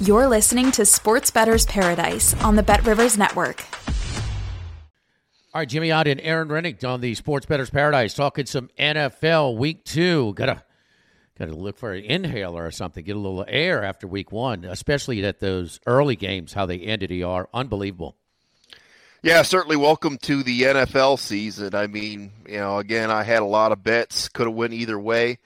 You're listening to Sports Bettor's Paradise on the Bet Rivers Network. All right, Jimmy Ott and Erin Rynning on the Sports Bettor's Paradise talking some NFL Week Two. Gotta gotta look for an inhaler or something, get a little air after Week One, especially at those early games, how they ended. are unbelievable. Yeah, certainly welcome to the NFL season. I mean, you know, again, I had a lot of bets, could have went either way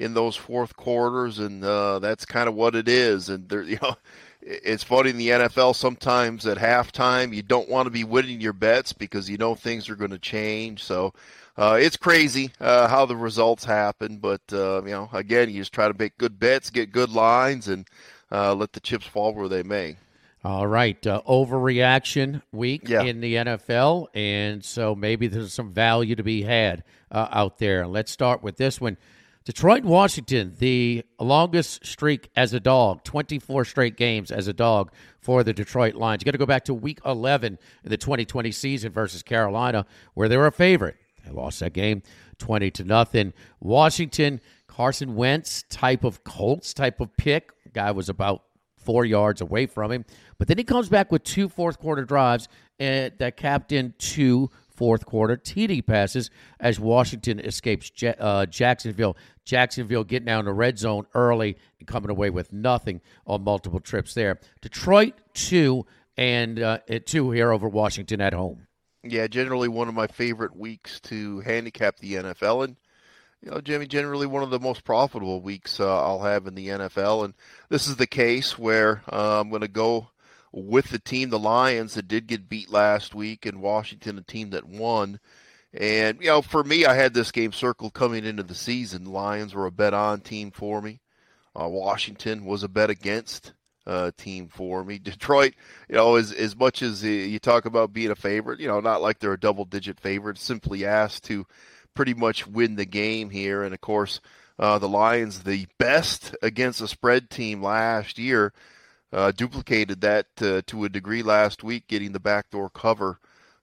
in those fourth quarters, and uh, that's kind of what it is. And there, you know, it's funny in the NFL sometimes at halftime you don't want to be winning your bets because you know things are going to change. So uh, it's crazy uh, how the results happen, but uh, you know, again, you just try to make good bets, get good lines, and uh, let the chips fall where they may. All right, uh, overreaction week yeah. in the NFL, and so maybe there's some value to be had uh, out there. Let's start with this one. Detroit, Washington, the longest streak as a dog, 24 straight games as a dog for the Detroit Lions. You got to go back to week 11 in the 2020 season versus Carolina, where they were a favorite. They lost that game 20 to nothing. Washington, Carson Wentz type of Colts type of pick. Guy was about four yards away from him. But then he comes back with two fourth quarter drives and that capped in two fourth quarter TD passes as Washington escapes uh, Jacksonville. Jacksonville getting down the red zone early and coming away with nothing on multiple trips there. Detroit, two, and uh, two here over Washington at home. Yeah, generally one of my favorite weeks to handicap the NFL. And, you know, Jimmy, generally one of the most profitable weeks uh, I'll have in the NFL. And this is the case where uh, I'm going to go with the team, the Lions, that did get beat last week, and Washington, a team that won. And, you know, for me, I had this game circled coming into the season. Lions were a bet on team for me. Uh, Washington was a bet against uh, team for me. Detroit, you know, as, as much as you talk about being a favorite, you know, not like they're a double digit favorite, simply asked to pretty much win the game here. And, of course, uh, the Lions, the best against a spread team last year, uh, duplicated that uh, to a degree last week, getting the backdoor cover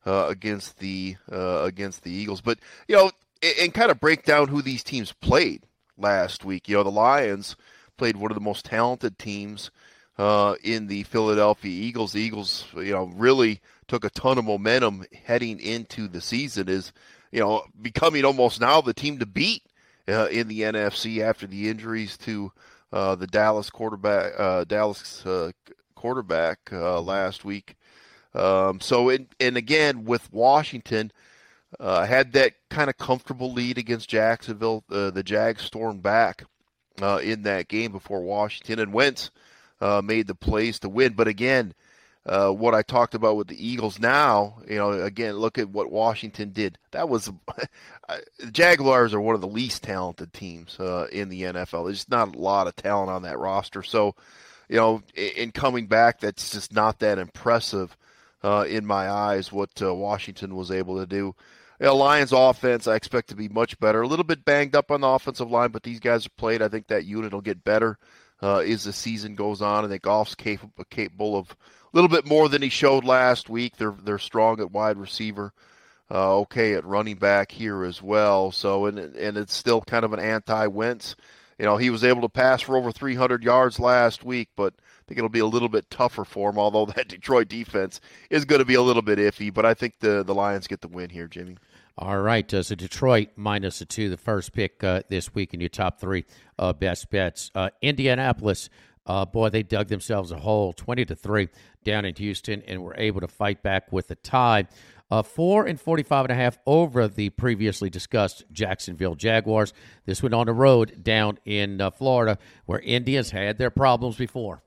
uh, against the uh, against the Eagles. But you know, and, and kind of break down who these teams played last week. You know, the Lions played one of the most talented teams uh, in the Philadelphia Eagles. The Eagles, you know, really took a ton of momentum heading into the season. Is you know becoming almost now the team to beat uh, in the NFC after the injuries to uh, the Dallas quarterback, uh, Dallas uh, quarterback uh, last week. Um, so, in, and again with Washington, uh, had that kind of comfortable lead against Jacksonville. the Jags stormed back in that game before Washington and Wentz made the plays to win. But again, uh, what I talked about with the Eagles now, you know, again, look at what Washington did. That was the Jaguars are one of the least talented teams uh, in the NFL. There's not a lot of talent on that roster. So, you know, in coming back, that's just not that impressive uh, in my eyes. What uh, Washington was able to do. You know, Lions offense, I expect to be much better. A little bit banged up on the offensive line, but these guys have played. I think that unit will get better uh, as the season goes on. I think Goff's capable capable of a little bit more than he showed last week. They're they're strong at wide receiver, uh, okay at running back here as well. So and and it's still kind of an anti-Wentz. You know, he was able to pass for over 300 yards last week, but I think it'll be a little bit tougher for him. Although that Detroit defense is going to be a little bit iffy, but I think the the Lions get the win here, Jimmy. All right, uh, so Detroit minus a two, the first pick uh, this week in your top three uh, best bets. Uh, Indianapolis uh, boy, they dug themselves a hole, twenty to three, down in Houston, and were able to fight back with a tie. Uh, four and 45 and a half over the previously discussed Jacksonville Jaguars. This one on the road down in Florida, where Indians had their problems before.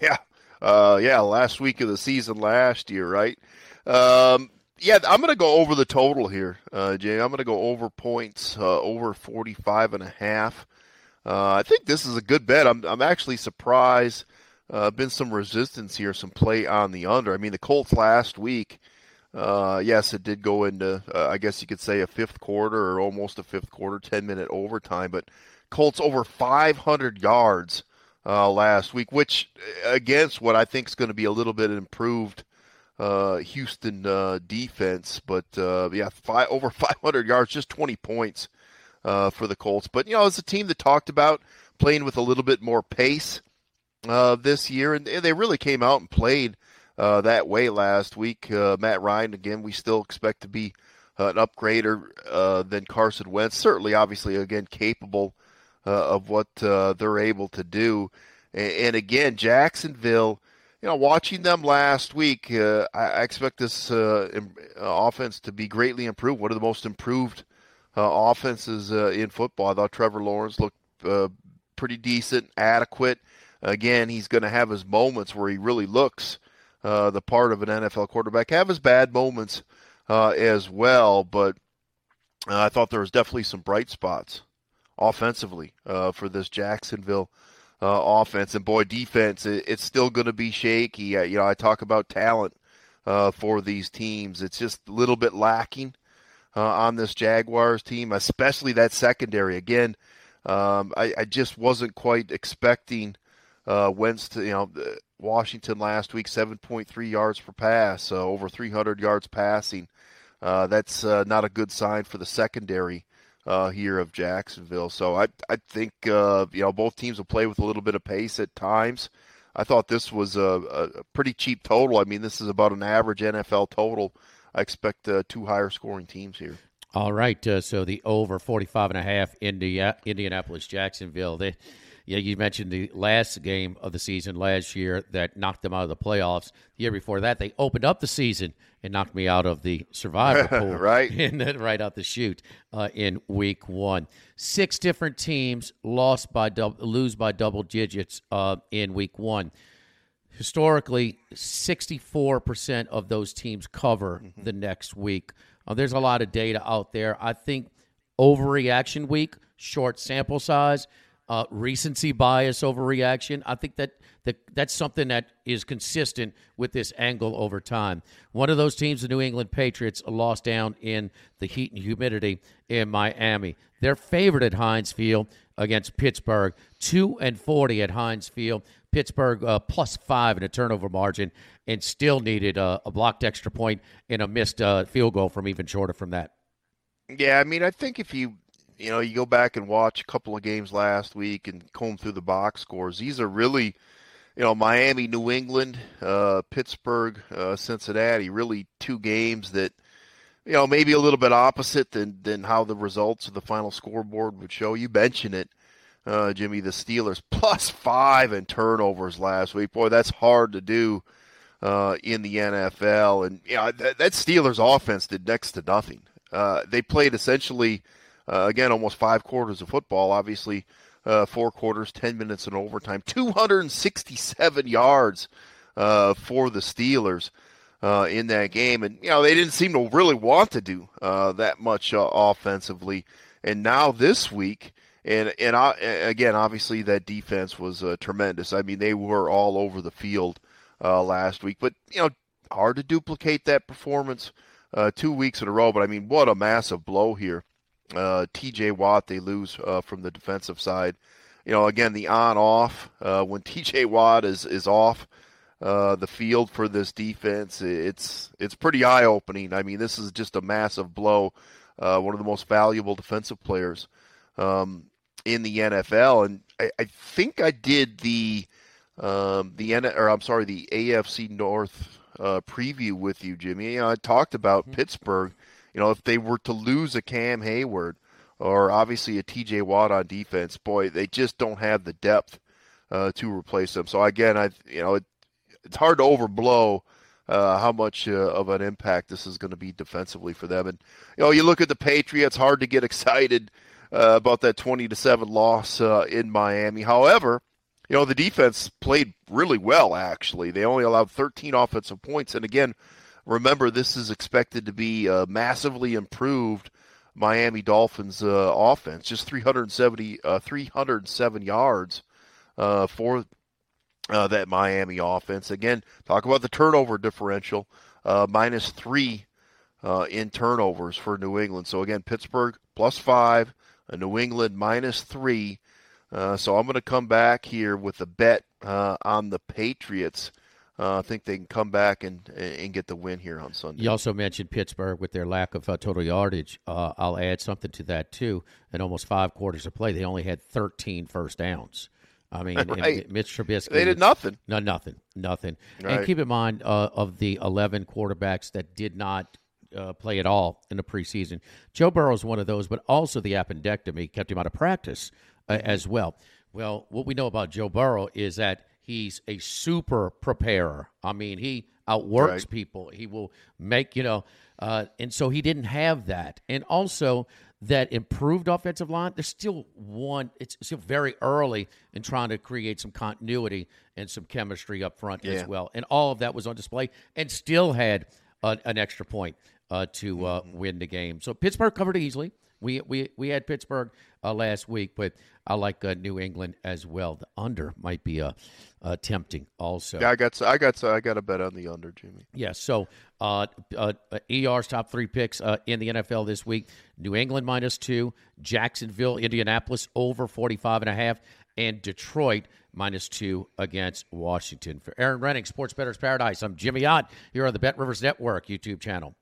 Yeah, yeah. Last week of the season last year, right? Um, yeah, I'm going to go over the total here, uh, Jay. I'm going to go over points, uh, over 45 and a half. Uh, I think this is a good bet. I'm, I'm actually surprised. Uh, been some resistance here, some play on the under. I mean, the Colts last week, uh, yes, it did go into, uh, I guess you could say, a fifth quarter or almost a fifth quarter, 10 minute overtime. But Colts over 500 yards uh, last week, which uh, against what I think is going to be a little bit improved uh, Houston uh, defense. But uh, yeah, five, over 500 yards, just 20 points uh, for the Colts. But you know, it's a team that talked about playing with a little bit more pace this year, and, they really came out and played that way last week. Matt Ryan, again, we still expect to be an upgrader than Carson Wentz. Certainly, obviously, again, capable uh, of what uh, they're able to do. And, and, again, Jacksonville, you know, watching them last week, uh, I, expect this uh, uh, offense to be greatly improved. One of the most improved uh, offenses in football. I thought Trevor Lawrence looked pretty decent, adequate. Again, he's going to have his moments where he really looks the part of an NFL quarterback. Have his bad moments as well, but I thought there was definitely some bright spots offensively uh, for this Jacksonville uh, offense. And boy, defense, it, it's still going to be shaky. Uh, you know, I talk about talent uh, for these teams. It's just a little bit lacking uh, on this Jaguars team, especially that secondary. Again, um, I, I, just wasn't quite expecting uh, Wentz to, you know, Washington last week, 7.3 yards per pass, over 300 yards passing. that's not a good sign for the secondary uh, here of Jacksonville. So I I think uh, you know both teams will play with a little bit of pace at times. I thought this was a, a pretty cheap total. I mean, this is about an average NFL total. I expect uh, two higher scoring teams here. All right, uh, so the over 45 and a half India, Indianapolis Jacksonville. They yeah, you mentioned the last game of the season last year that knocked them out of the playoffs. The year before that, they opened up the season and knocked me out of the survivor pool, right? And then right out the chute uh, in week one. Six different teams lost by lose by double digits uh, in week one. Historically, 64% of those teams cover mm-hmm. the next week. Uh, there's a lot of data out there. I think overreaction week, short sample size – uh, recency bias overreaction. I think that, that that's something that is consistent with this angle over time. One of those teams, the New England Patriots, lost down in the heat and humidity in Miami. They're favored at Heinz Field against Pittsburgh, two and forty at Heinz Field. Pittsburgh uh, plus five in a turnover margin, and still needed uh, a blocked extra point and a missed uh, field goal from even shorter from that. Yeah, I mean, I think if you you know, you go back and watch a couple of games last week and comb through the box scores. These are really, you know, Miami, New England, uh, Pittsburgh, uh, Cincinnati. Really, two games that, you know, maybe a little bit opposite than than how the results of the final scoreboard would show. You mention it, uh, Jimmy. The Steelers plus five in turnovers last week. Boy, that's hard to do. Uh, in the NFL, and you know, that, that Steelers offense did next to nothing. Uh, they played essentially uh, again, almost five quarters of football. Obviously, uh, four quarters, 10 minutes in overtime, 267 yards uh, for the Steelers uh, in that game. And, you know, they didn't seem to really want to do uh, that much uh, offensively. And now this week, and, and again, obviously, that defense was tremendous. I mean, they were all over the field last week. But, you know, hard to duplicate that performance two weeks in a row. But, I mean, what a massive blow here uh, T.J. Watt, they lose uh, from the defensive side. You know, again, the on-off uh, when T.J. Watt is is off uh, the field for this defense, it's it's pretty eye-opening. I mean, this is just a massive blow. Uh, one of the most valuable defensive players um, in the NFL, and I, I think I did the um, the N- or I'm sorry, the AFC North uh, preview with you, Jimmy. You know, I talked about mm-hmm. Pittsburgh you know, if they were to lose a Cam Heyward or obviously a TJ Watt on defense, boy, they just don't have the depth uh, to replace them. So again, I you know it, it's hard to overblow uh, how much uh, of an impact this is going to be defensively for them. And you know, you look at the Patriots, hard to get excited uh, about that twenty to seven loss uh, in Miami. However, you know the defense played really well. Actually, they only allowed thirteen offensive points, and again, remember this is expected to be a massively improved Miami Dolphins uh, offense. Just 370, uh, 307 yards for uh, that Miami offense. Again, talk about the turnover differential, uh, minus three uh, in turnovers for New England. So again, Pittsburgh plus five, New England minus three. Uh, so I'm going to come back here with a bet uh, on the Patriots. Uh, I think they can come back and and get the win here on Sunday. You also mentioned Pittsburgh with their lack of total yardage. I'll add something to that too. In almost five quarters of play, they only had 13 first downs. I mean, right. Mitch Trubisky. They did nothing. No, nothing, nothing. Right. And keep in mind, uh, of the 11 quarterbacks that did not uh, play at all in the preseason, Joe Burrow is one of those, but also the appendectomy kept him out of practice uh, as well. Well, what we know about Joe Burrow is that he's a super preparer. I mean, he outworks right. people. He will make, you know, uh, and so he didn't have that. And also, that improved offensive line, there's still one. It's still very early in trying to create some continuity and some chemistry up front yeah. as well. And all of that was on display, and still had a, an extra point uh, to uh, mm-hmm. win the game. So Pittsburgh covered easily. We we we had Pittsburgh uh, last week, but I like uh, New England as well. The under might be uh, uh tempting also. Yeah, I got I got I got a bet on the under, Jimmy. Yeah, so uh, uh, ER's top three picks in the NFL this week: New England minus two, Jacksonville, Indianapolis over 45 and a half, and Detroit minus two against Washington. For Erin Rynning, Sports Bettor's Paradise, I'm Jimmy Ott here on the Bet Rivers Network YouTube channel.